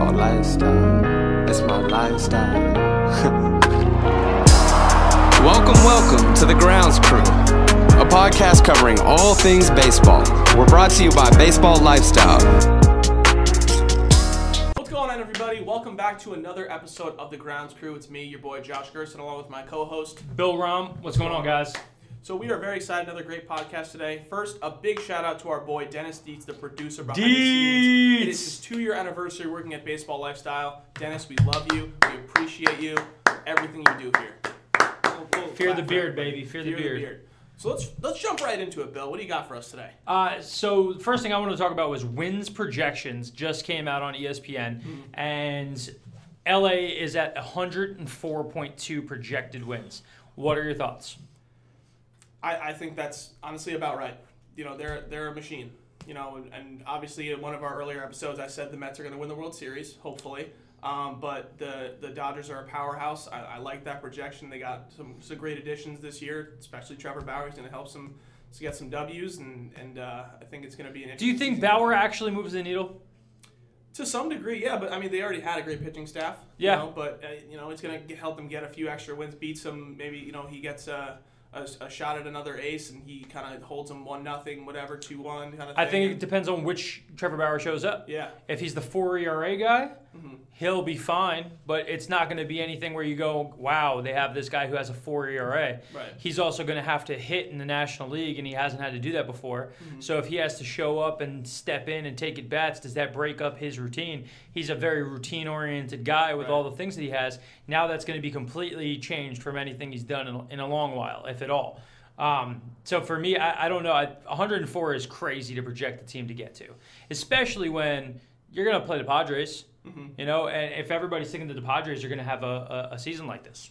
baseball lifestyle. It's my lifestyle. welcome, welcome to the Grounds Crew, a podcast covering all things baseball. We're brought to you by Baseball Lifestyle. What's going on, everybody? Welcome back to another episode of the Grounds Crew. It's me, your boy Josh Gerson, along with my co-host. Bill Rom, what's going on, guys? So we are very excited. Another great podcast today. First, a big shout out to our boy Dennis Dietz, the producer behind the scenes. It is his two-year anniversary working at Baseball Lifestyle. Dennis, we love you. We appreciate you. Everything you do here. We'll- we'll Fear the beard, baby. Fear the beard. So let's let's jump right into it, Bill. What do you got for us today? Uh, so the first thing I want to talk about was wins projections. Just came out on ESPN, and LA is at 104.2 projected wins. What are your thoughts? I, I think that's honestly about right. You know, they're they're a machine. You know, and, and obviously in one of our earlier episodes, I said the Mets are going to win the World Series, hopefully. Um, but the the Dodgers are a powerhouse. I, I like that projection. They got some, some great additions this year, especially Trevor Bauer. He's going to help some to get some W's, and and uh, I think it's going to be an. Interesting Do you think season. Bauer actually moves the needle? To some degree, yeah, but I mean, they already had a great pitching staff. Yeah. You know, but uh, you know, it's going to help them get a few extra wins, beat some. Maybe you know he gets a, a, a shot at another ace, and he kind of holds them one nothing, whatever, two one kind of. I think it depends on which Trevor Bauer shows up. Yeah. If he's the four ERA guy, Mhm. he'll be fine, but it's not going to be anything where you go, wow, they have this guy who has a four ERA. Right. He's also going to have to hit in the National League, and he hasn't had to do that before. So if he has to show up and step in and take at bats, does that break up his routine? He's a very routine oriented guy with Right. all the things that he has. Now that's going to be completely changed from anything he's done in, a- in a long while, if at all. Um, so for me, I, I don't know. I, 104 is crazy to project the team to get to, especially when you're going to play the Padres. Mhm. You know, and if everybody's thinking that the Padres you're going to have a, a, a season like this,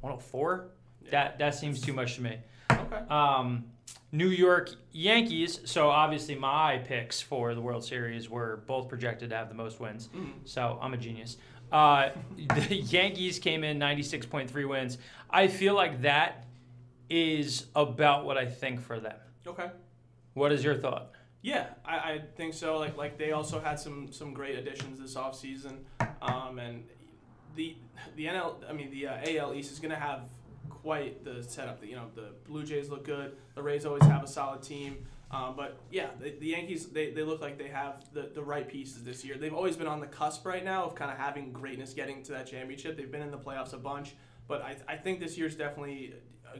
104, that that seems too much to me. Okay. Um, New York Yankees. So obviously, my picks for the World Series were both projected to have the most wins. Mhm. So I'm a genius. Uh, the Yankees came in 96.3 wins. I feel like that is about what I think for them. Okay. What is your thought? Yeah, I, I think so. Like like they also had some some great additions this offseason. Um, and the the NL I mean the uh, AL East is going to have quite the setup. The, You know, the Blue Jays look good. The Rays always have a solid team. Um, but yeah, the, the Yankees they, they look like they have the, the right pieces this year. They've always been on the cusp right now of kind of having greatness getting to that championship. They've been in the playoffs a bunch, but I, I think this year's definitely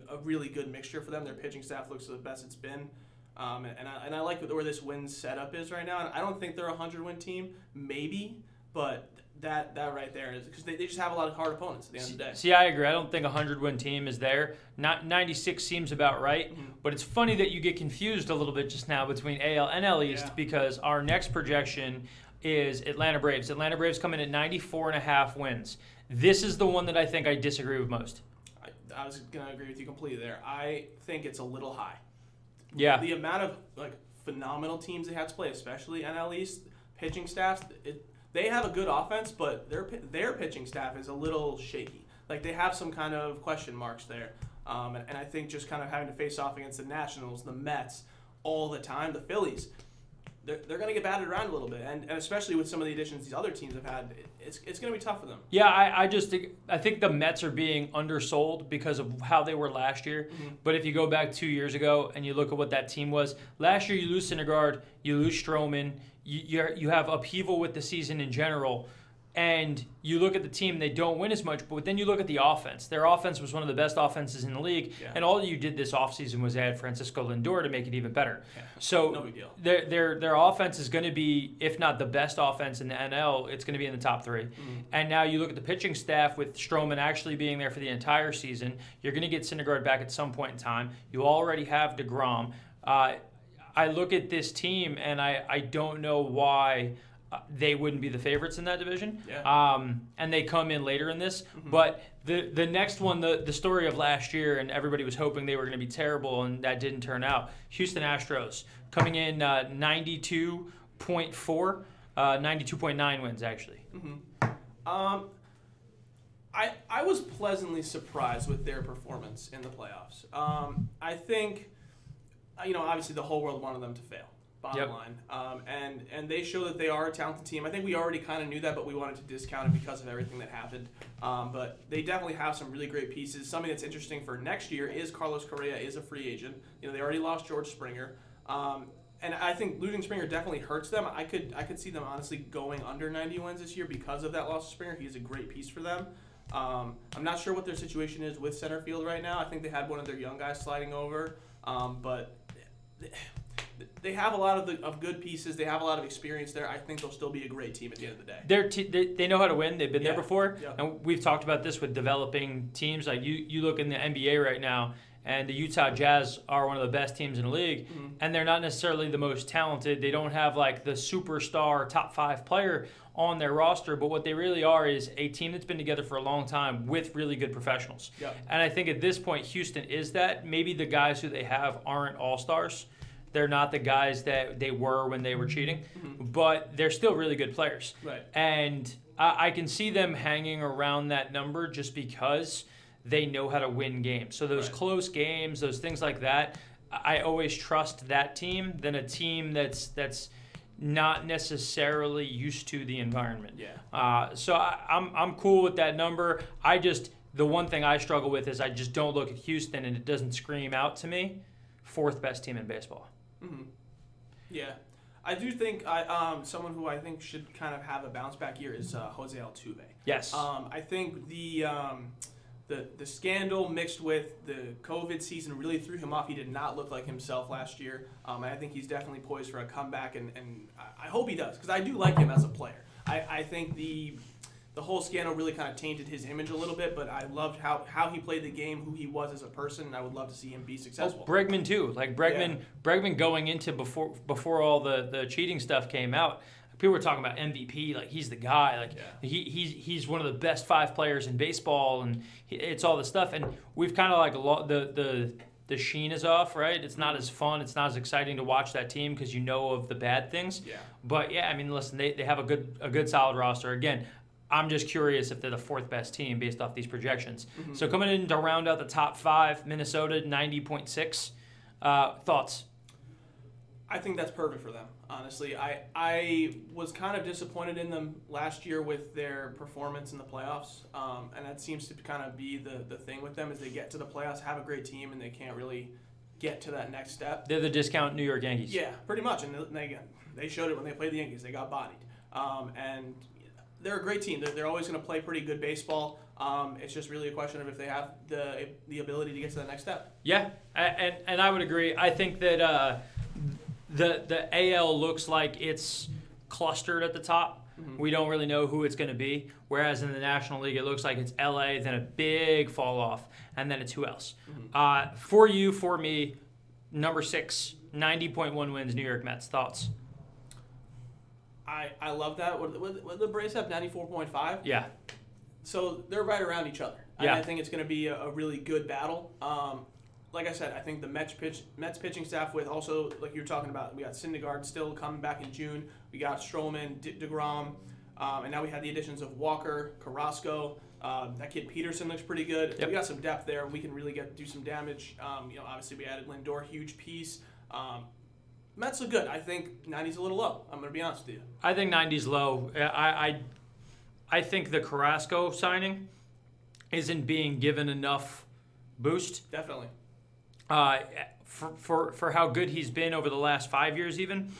a, a really good mixture for them. Their pitching staff looks the best it's been. Um, and, I, and I like where this win setup is right now. And I don't think they're a 100 win team, maybe, but that that right there is because they, they just have a lot of hard opponents at the end of the day. See, I agree. I don't think a 100 win team is there. Not 96 seems about right. Mhm. But it's funny that you get confused a little bit just now between AL and NL East Yeah. because our next projection is Atlanta Braves. Atlanta Braves come in at 94 and a half wins. This is the one that I think I disagree with most. I, I was gonna agree with you completely there. I think it's a little high. Yeah. The amount of like phenomenal teams they have to play, especially NL East pitching staffs, it, they have a good offense, but their their pitching staff is a little shaky. Like they have some kind of question marks there, um, and, and I think just kind of having to face off against the Nationals, the Mets, all the time, the Phillies. They're, they're going to get batted around a little bit, and, and especially with some of the additions these other teams have had, it's, it's going to be tough for them. Yeah, I, I just think I think the Mets are being undersold because of how they were last year. Mm-hmm. But if you go back two years ago and you look at what that team was, last year you lose Syndergaard, you lose Stroman, you you're, you have upheaval with the season in general, and you look at the team, they don't win as much. But then you look at the offense. Their offense was one of the best offenses in the league, Yeah. and all you did this offseason was add Francisco Lindor to make it even better. So No their their their offense is going to be, if not the best offense in the NL, it's going to be in the top 3 And now you look at the pitching staff with Stroman actually being there for the entire season. You're going to get Syndergaard back at some point in time. You already have Degrom. Uh, I look at this team and I I don't know why. Uh, They wouldn't be the favorites in that division, Yeah. um, and they come in later in this. But the the next one, the the story of last year, and everybody was hoping they were going to be terrible, and that didn't turn out. Houston Astros coming in uh, 92.4, uh, 92.9 wins actually. Um, I I was pleasantly surprised with their performance in the playoffs. Um, I think, uh, you know, obviously the whole world wanted them to fail, Bottom Yep. line, um, and and they show that they are a talented team. I think we already kind of knew that, but we wanted to discount it because of everything that happened. Um, but they definitely have some really great pieces. Something that's interesting for next year is Carlos Correa is a free agent. You know, they already lost George Springer. Um, and I think losing Springer definitely hurts them. I could I could see them honestly going under 90 wins this year because of that loss of Springer. He's a great piece for them. Um, I'm not sure what their situation is with center field right now. I think they had one of their young guys sliding over, um, but they have a lot of the of good pieces. They have a lot of experience there. I think they'll still be a great team at the end of the day. They're t- they, they know how to win. They've been Yeah. there before, Yeah. and we've talked about this with developing teams. Like you, you look in the NBA right now, and the Utah Jazz are one of the best teams in the league, Mhm. and they're not necessarily the most talented. They don't have like the superstar top five player on their roster, but what they really are is a team that's been together for a long time with really good professionals. And I think at this point, Houston is that. Maybe the guys who they have aren't all stars. They're not the guys that they were when they were cheating, but they're still really good players. Right. And I, I can see them hanging around that number just because they know how to win games. So those Right. close games, those things like that, I always trust that team than a team that's that's not necessarily used to the environment. Yeah. Uh, so I, I'm I'm cool with that number. I just the one thing I struggle with is I just don't look at Houston and it doesn't scream out to me fourth best team in baseball. Hmm Yeah. I do think I um, someone who I think should kind of have a bounce back year is uh, Jose Altuve. Yes. Um, I think the um, the the scandal mixed with the COVID season really threw him off. He did not look like himself last year. Um, and I think he's definitely poised for a comeback, and, and I- I hope he does because I do like him as a player. I, I think the the whole scandal really kind of tainted his image a little bit, but I loved how, how he played the game, who he was as a person, and I would love to see him be successful. Oh, Bregman too. Like Bregman, Bregman going into before before all the the cheating stuff came out. People were talking about MVP, like he's the guy, like Yeah. he, he's he's one of the best five players in baseball, and he, it's all this stuff. And we've kind of like lo- the the the sheen is off, right? It's not as fun, it's not as exciting to watch that team because you know of the bad things. Yeah. But yeah, I mean, listen, they, they have a good a good solid roster. Again, I'm just curious if they're the fourth best team based off these projections. Mm-hmm. So coming in to round out the top five, Minnesota 90.6. Uh, thoughts? I think that's perfect for them. Honestly, I I was kind of disappointed in them last year with their performance in the playoffs, um, and that seems to kind of be the the thing with them is they get to the playoffs, have a great team, and they can't really get to that next step. They're the discount New York Yankees. Yeah, pretty much, and they they showed it when they played the Yankees. They got bodied, um, and they're a great team. They're, they're always going to play pretty good baseball. Um, it's just really a question of if they have the the ability to get to the next step. Yeah, and and I would agree. I think that uh, the the AL looks like it's clustered at the top. We don't really know who it's going to be. Whereas in the National League, it looks like it's LA, then a big fall off, and then it's who else? Uh, for you, for me, number six, 90.1 wins, New York Mets. Thoughts? I, I love that. What, what, what the Braves have ninety four point five. Yeah, So they're right around each other. Yeah. I, I think it's going to be a, a really good battle. Um, like I said, I think the Mets pitch Mets pitching staff with also like you were talking about, we got Syndergaard still coming back in June. We got Stroman, De- Degrom, um, and now we had the additions of Walker, Carrasco. Um, that kid Peterson looks pretty good. Yep. We got some depth there. We can really get do some damage. Um, you know, obviously we added Lindor, huge piece. Um, Mets are good. I think 90's a little low. I'm going to be honest with you. I think 90's low. I, I, I think the Carrasco signing isn't being given enough boost. Definitely. uh, for, for for how good he's been over the last five years, even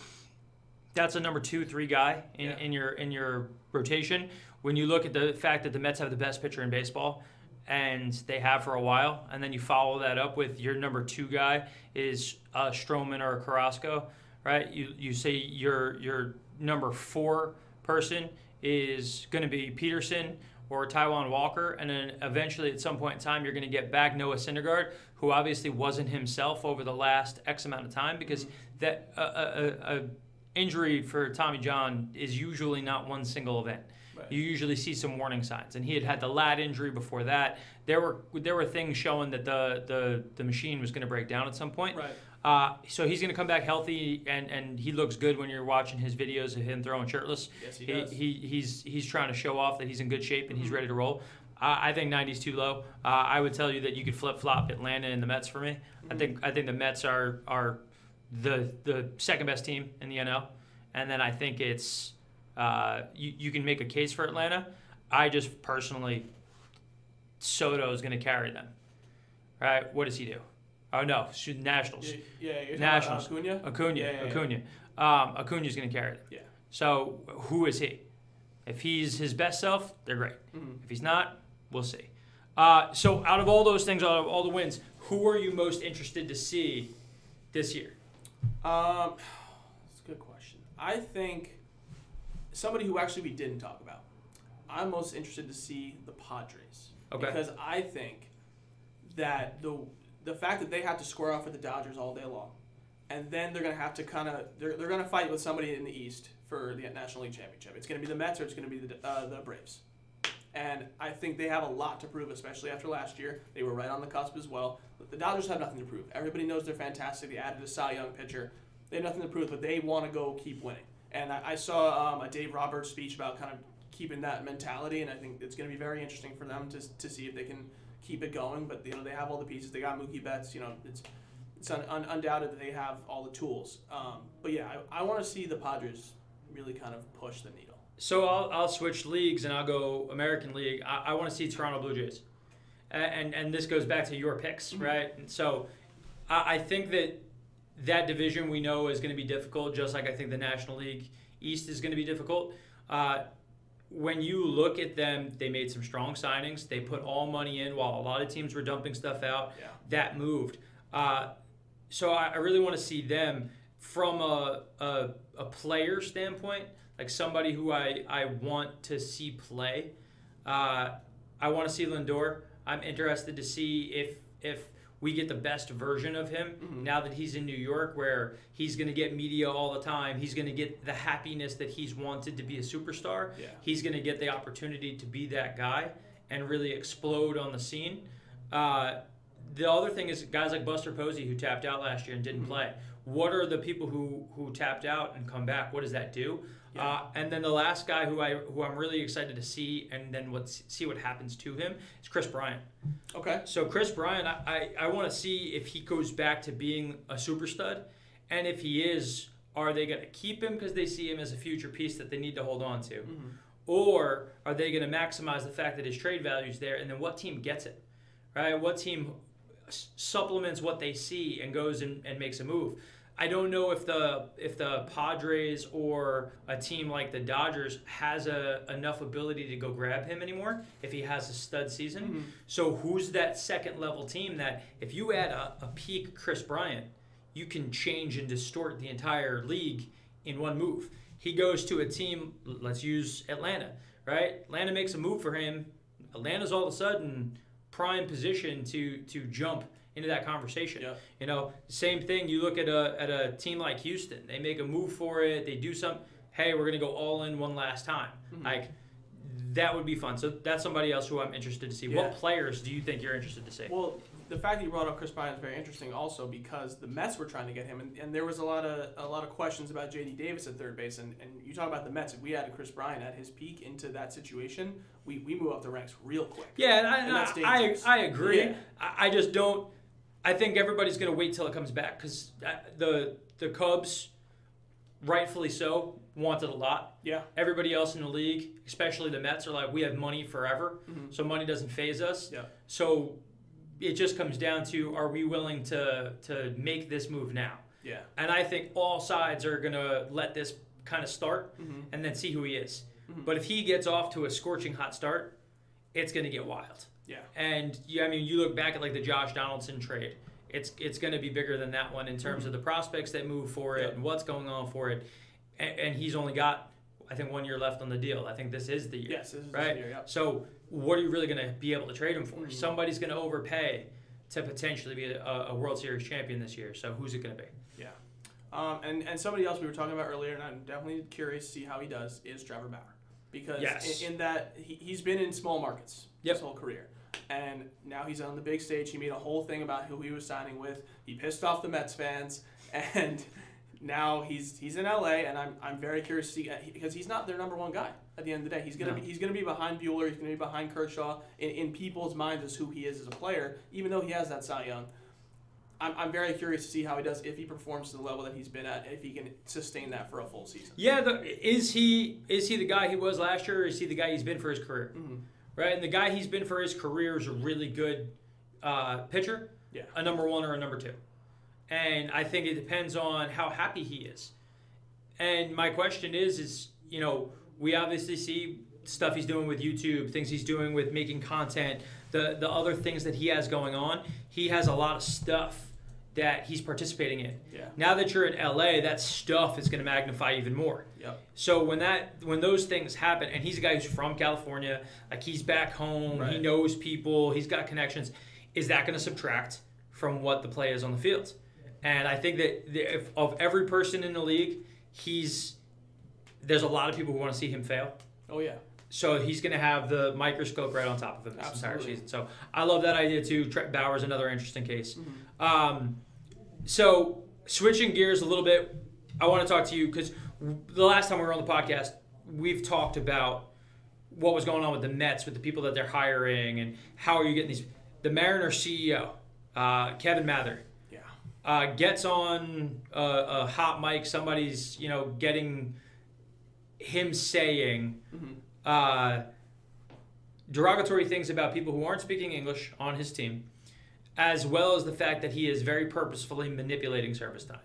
that's a number two, three guy in, Yeah. in your in your rotation. When you look at the fact that the Mets have the best pitcher in baseball, and they have for a while, and then you follow that up with your number two guy is uh, Stroman or Carrasco, right? You you say your your number four person is going to be Peterson or Taijuan Walker, and then eventually at some point in time you're going to get back Noah Syndergaard, who obviously wasn't himself over the last X amount of time because that a, a, a injury for Tommy John is usually not one single event. Right. You usually see some warning signs, and he had had the lat injury before that. There were there were things showing that the the, the machine was going to break down at some point. Right. Uh, so he's going to come back healthy, and, and he looks good when you're watching his videos of him throwing shirtless. Yes, he he, does. he he's he's trying to show off that he's in good shape and he's Mhm. ready to roll. Uh, I think 90's too low. Uh, I would tell you that you could flip flop Atlanta and the Mets for me. I Mhm. think I think the Mets are are the the second best team in the NL, and then I think it's uh, you you can make a case for Atlanta. I just personally, Soto is going to carry them. Right? What does he do? Oh no, shoot, Nationals. Yeah, yeah Nationals. Acuna. Acuna, Yeah, yeah. Acuna. Um, Acuna's going to carry them. Yeah. So who is he? If he's his best self, they're great. Mhm. If he's not, we'll see. Uh, so out of all those things, out of all the wins, who are you most interested to see this year? Um, that's a good question. I think somebody who actually we didn't talk about. I'm most interested to see the Padres Okay. because I think that the the fact that they have to square off with the Dodgers all day long, and then they're gonna have to kind of they're, they're gonna fight with somebody in the East for the National League Championship. It's gonna be the Mets or it's gonna be the uh, the Braves. And I think they have a lot to prove, especially after last year. They were right on the cusp as well. But the Dodgers have nothing to prove. Everybody knows they're fantastic. They added a Cy Young pitcher. They have nothing to prove, but they want to go keep winning. And I, I saw um, a Dave Roberts speech about kind of keeping that mentality, and I think it's going to be very interesting for them to, to see if they can keep it going. But you know, they have all the pieces. They got Mookie Betts. You know, it's it's un, un, undoubted that they have all the tools. Um, but yeah, I, I want to see the Padres really kind of push the needle. So I'll, I'll switch leagues and I'll go American League. I, I want to see Toronto Blue Jays, A- and and this goes back to your picks, Mhm. right? And so I, I think that that division we know is going to be difficult, just like I think the National League East is going to be difficult. Uh, when you look at them, they made some strong signings. They put all money in while a lot of teams were dumping stuff out. Yeah. That moved. Uh, so I, I really want to see them from a, a, a player standpoint, like somebody who I, I want to see play. Uh, I want to see Lindor. I'm interested to see if if we get the best version of him Mhm. now that he's in New York, where he's going to get media all the time. He's going to get the happiness that he's wanted to be a superstar. Yeah. He's going to get the opportunity to be that guy and really explode on the scene. Uh, the other thing is guys like Buster Posey who tapped out last year and didn't Mhm. play. What are the people who who tapped out and come back? What does that do? Yeah. Uh, and then the last guy who I who I'm really excited to see and then what see what happens to him is Kris Bryant. Okay. So Kris Bryant, I, I, I want to see if he goes back to being a super stud, and if he is, are they going to keep him because they see him as a future piece that they need to hold on to, Mhm. or are they going to maximize the fact that his trade value is there, and then what team gets it, right? What team supplements what they see and goes and, and makes a move? I don't know if the if the Padres or a team like the Dodgers has a enough ability to go grab him anymore if he has a stud season. Mhm. So who's that second level team that if you add a, a peak Kris Bryant, you can change and distort the entire league in one move. He goes to a team, let's use Atlanta, right? Atlanta makes a move for him. Atlanta's all of a sudden prime position to to jump into that conversation. Yeah. You know, same thing. You look at a at a team like Houston. They make a move for it. They do some. Hey, we're gonna go all in one last time. Mhm. Like that would be fun. So that's somebody else who I'm interested to see. Yeah. What players do you think you're interested to see? Well, the fact that you brought up Kris Bryant is very interesting, also because the Mets were trying to get him, and, and there was a lot of a lot of questions about J.D. Davis at third base, and, and you talk about the Mets. If we added Kris Bryant at his peak into that situation, we, we move up the ranks real quick. Yeah, and I, And I, I. I agree. Yeah. I, I just don't. I think everybody's going to wait till it comes back because the the Cubs, rightfully so, wanted a lot. Yeah. Everybody else in the league, especially the Mets, are like, we have money forever, Mhm. so money doesn't phase us. Yeah. So it just comes down to are we willing to to make this move now? Yeah. And I think all sides are going to let this kind of start hmm and then see who he is. Mhm. But if he gets off to a scorching hot start, it's going to get wild. Yeah. And yeah, I mean, you look back at like the Josh Donaldson trade. It's it's going to be bigger than that one in terms Mhm. of the prospects that move for it Yep. and what's going on for it. And, and he's only got, I think, one year left on the deal. I think this is the year. Yes. This is Right. The year, yeah. So what are you really going to be able to trade him for? Mhm. Somebody's going to overpay to potentially be a, a World Series champion this year. So who's it going to be? Yeah. Um, and, and somebody else we were talking about earlier, and I'm definitely curious to see how he does, is Trevor Bauer. Because Yes. in, in that, he, he's been in small markets Yep. his whole career. And now he's on the big stage. He made a whole thing about who he was signing with. He pissed off the Mets fans. And now he's he's in LA, and I'm, I'm very curious to see, uh, because he's not their number one guy at the end of the day. He's going to No. be he's gonna be behind Buehler. He's going to be behind Kershaw in, in people's minds as who he is as a player, even though he has that Cy Young. I'm, I'm very curious to see how he does if he performs to the level that he's been at, if he can sustain that for a full season. Yeah, the, is he is he the guy he was last year, or is he the guy he's been for his career? Mhm. Right, and the guy he's been for his career is a really good uh, pitcher, Yeah. a number one or a number two, and I think it depends on how happy he is. And my question is, is you know, we obviously see stuff he's doing with YouTube, things he's doing with making content, the the other things that he has going on. He has a lot of stuff that he's participating in. Yeah. Now that you're in LA, that stuff is going to magnify even more. Yep. So when that when those things happen, and he's a guy who's from California, like he's back home, he knows people, he's got connections. Is that going to subtract from what the play is on the field? And I think that the, if, of every person in the league, he's there's a lot of people who want to see him fail. Oh yeah. So he's going to have the microscope right on top of him this entire season. So I love that idea too. Trent Bauer's another interesting case. Mm-hmm. Um, so switching gears a little bit, I want to talk to you because the last time we were on the podcast, we've talked about what was going on with the Mets, with the people that they're hiring, and how are you getting these. The Mariner CEO, uh, Kevin Mather, Yeah. uh, gets on a, a hot mic. Somebody's you know getting him saying uh, derogatory things about people who aren't speaking English on his team, as well as the fact that he is very purposefully manipulating service time.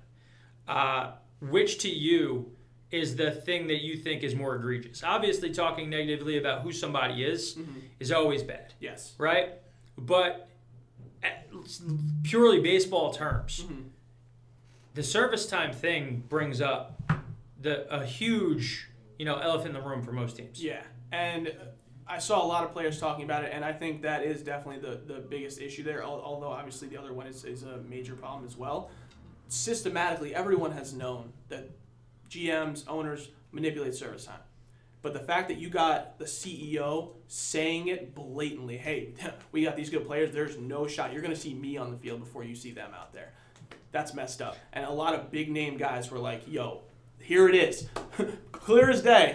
Uh, which to you is the thing that you think is more egregious? Obviously, talking negatively about who somebody is is always bad Yes. right? But at purely baseball terms, the service time thing brings up the a huge you know elephant in the room for most teams. Yeah, and I saw a lot of players talking about it, and I think that is definitely the, the biggest issue there. Although obviously the other one is, is a major problem as well. Systematically, everyone has known that GMs, owners manipulate service time. But the fact that you got the CEO saying it blatantly, hey, we got these good players, there's no shot. You're going to see me on the field before you see them out there. That's messed up. And a lot of big name guys were like, yo, here it is. Clear as day.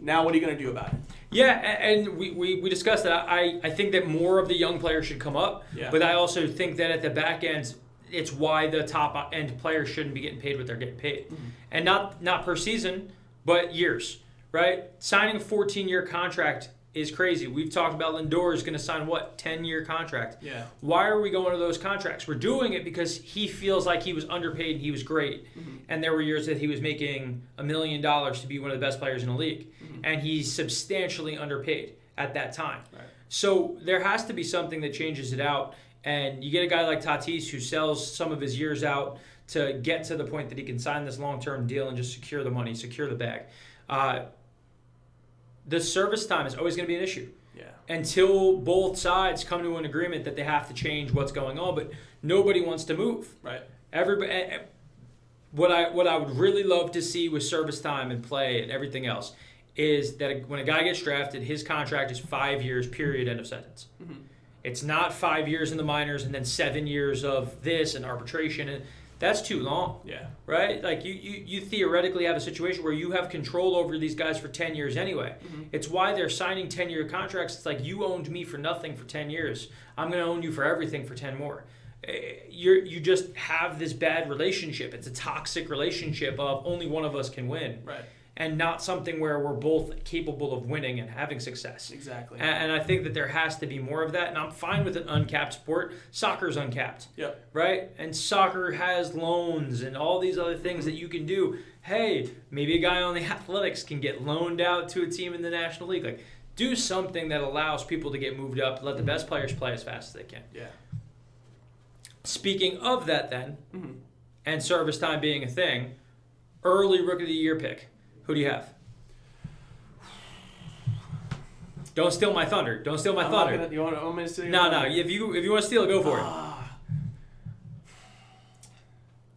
Now what are you going to do about it? Yeah, and we, we, we discussed that. I, I think that more of the young players should come up, Yeah. but I also think that at the back end, it's why the top uh, end players shouldn't be getting paid what they're getting paid, mm-hmm. and not not per season, but years. Right? Signing a 14 year contract is crazy. We've talked about Lindor is going to sign what 10 year contract. Yeah. Why are we going to those contracts? We're doing it because he feels like he was underpaid and he was great. And there were years that he was making a million dollars to be one of the best players in the league. And he's substantially underpaid at that time. Right. So there has to be something that changes it out. And you get a guy like Tatis who sells some of his years out to get to the point that he can sign this long term deal and just secure the money, secure the bag. Uh, the service time is always going to be an issue Yeah. until both sides come to an agreement that they have to change what's going on. But nobody wants to move. Right. Everybody. eh, eh, What I what I would really love to see with service time and play and everything else is that when a guy gets drafted, his contract is five years. Period. End of sentence. It's not five years in the minors and then seven years of this and arbitration. And that's too long Yeah. right? Like you, you, you theoretically have a situation where you have control over these guys for 10 years anyway. It's why they're signing 10 year contracts. It's like you owned me for nothing for 10 years. I'm going to own you for everything for 10 more. Eh, You're, you just have this bad relationship. It's a toxic relationship of only one of us can win. Right. And not something where we're both capable of winning and having success. Exactly. And, and I think that there has to be more of that. And I'm fine with an uncapped sport. Soccer's uncapped Yep. right? And soccer has loans and all these other things that you can do. Hey, maybe a guy on the athletics can get loaned out to a team in the National League. Like, do something that allows people to get moved up, let the best players play as fast as they can. Yeah. Speaking of that, then, Mhm. and service time being a thing, early rookie of the year pick. Who do you have? Don't steal my thunder. Don't steal my I'm thunder. gonna, you want, me to steal No, no. If you if you want to steal it, go for it.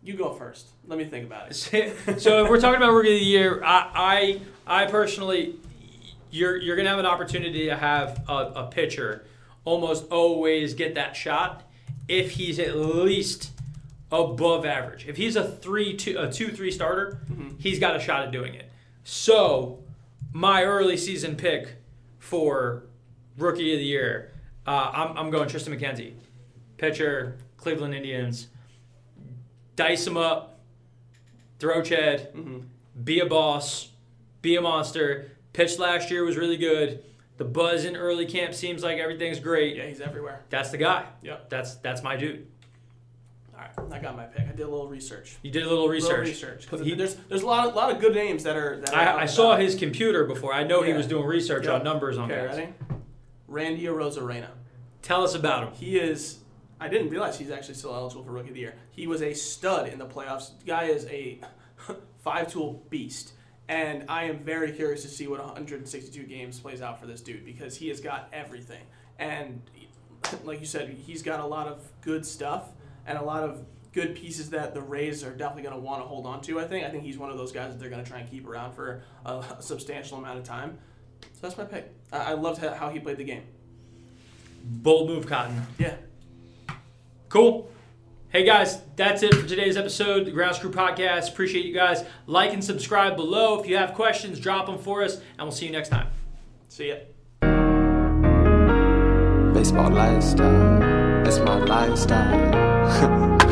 You go first. Let me think about it. so if we're talking about rookie of the year, I I, I personally, you're you're gonna have an opportunity to have a, a pitcher almost always get that shot if he's at least above average. If he's a three two a two three starter, mm-hmm. he's got a shot at doing it. So my early season pick for rookie of the year, uh, I'm I'm going Triston McKenzie, pitcher, Cleveland Indians. dice him up, throw Chad, Mm-hmm. be a boss, be a monster. Pitch last year was really good. The buzz in early camp seems like everything's great. Yeah, he's everywhere. That's the guy. Yep. That's that's my dude. I got my pick. I did a little research. You did a little research. Little research. 'Cause He- there's there's a lot of lot of good names that are. That I, I saw his computer before. I know he was doing research Yep. on numbers on Okay, guys. ready? Randy Arozarena. Tell us about him. He is. I didn't realize he's actually still eligible for Rookie of the Year. He was a stud in the playoffs. Guy is a five-tool beast, and I am very curious to see what 162 games plays out for this dude because he has got everything. And like you said, he's got a lot of good stuff and a lot of good pieces that the Rays are definitely going to want to hold on to. I think. I think he's one of those guys that they're going to try and keep around for a, a substantial amount of time. So that's my pick. I, I loved how how he played the game. Bold move, Cotton. Yeah. Cool. Hey guys, that's it for today's episode, the Ground Crew Podcast. Appreciate you guys. Like and subscribe below. If you have questions, drop them for us, and we'll see you next time. See ya. Baseball lifestyle, it's my lifestyle. 哼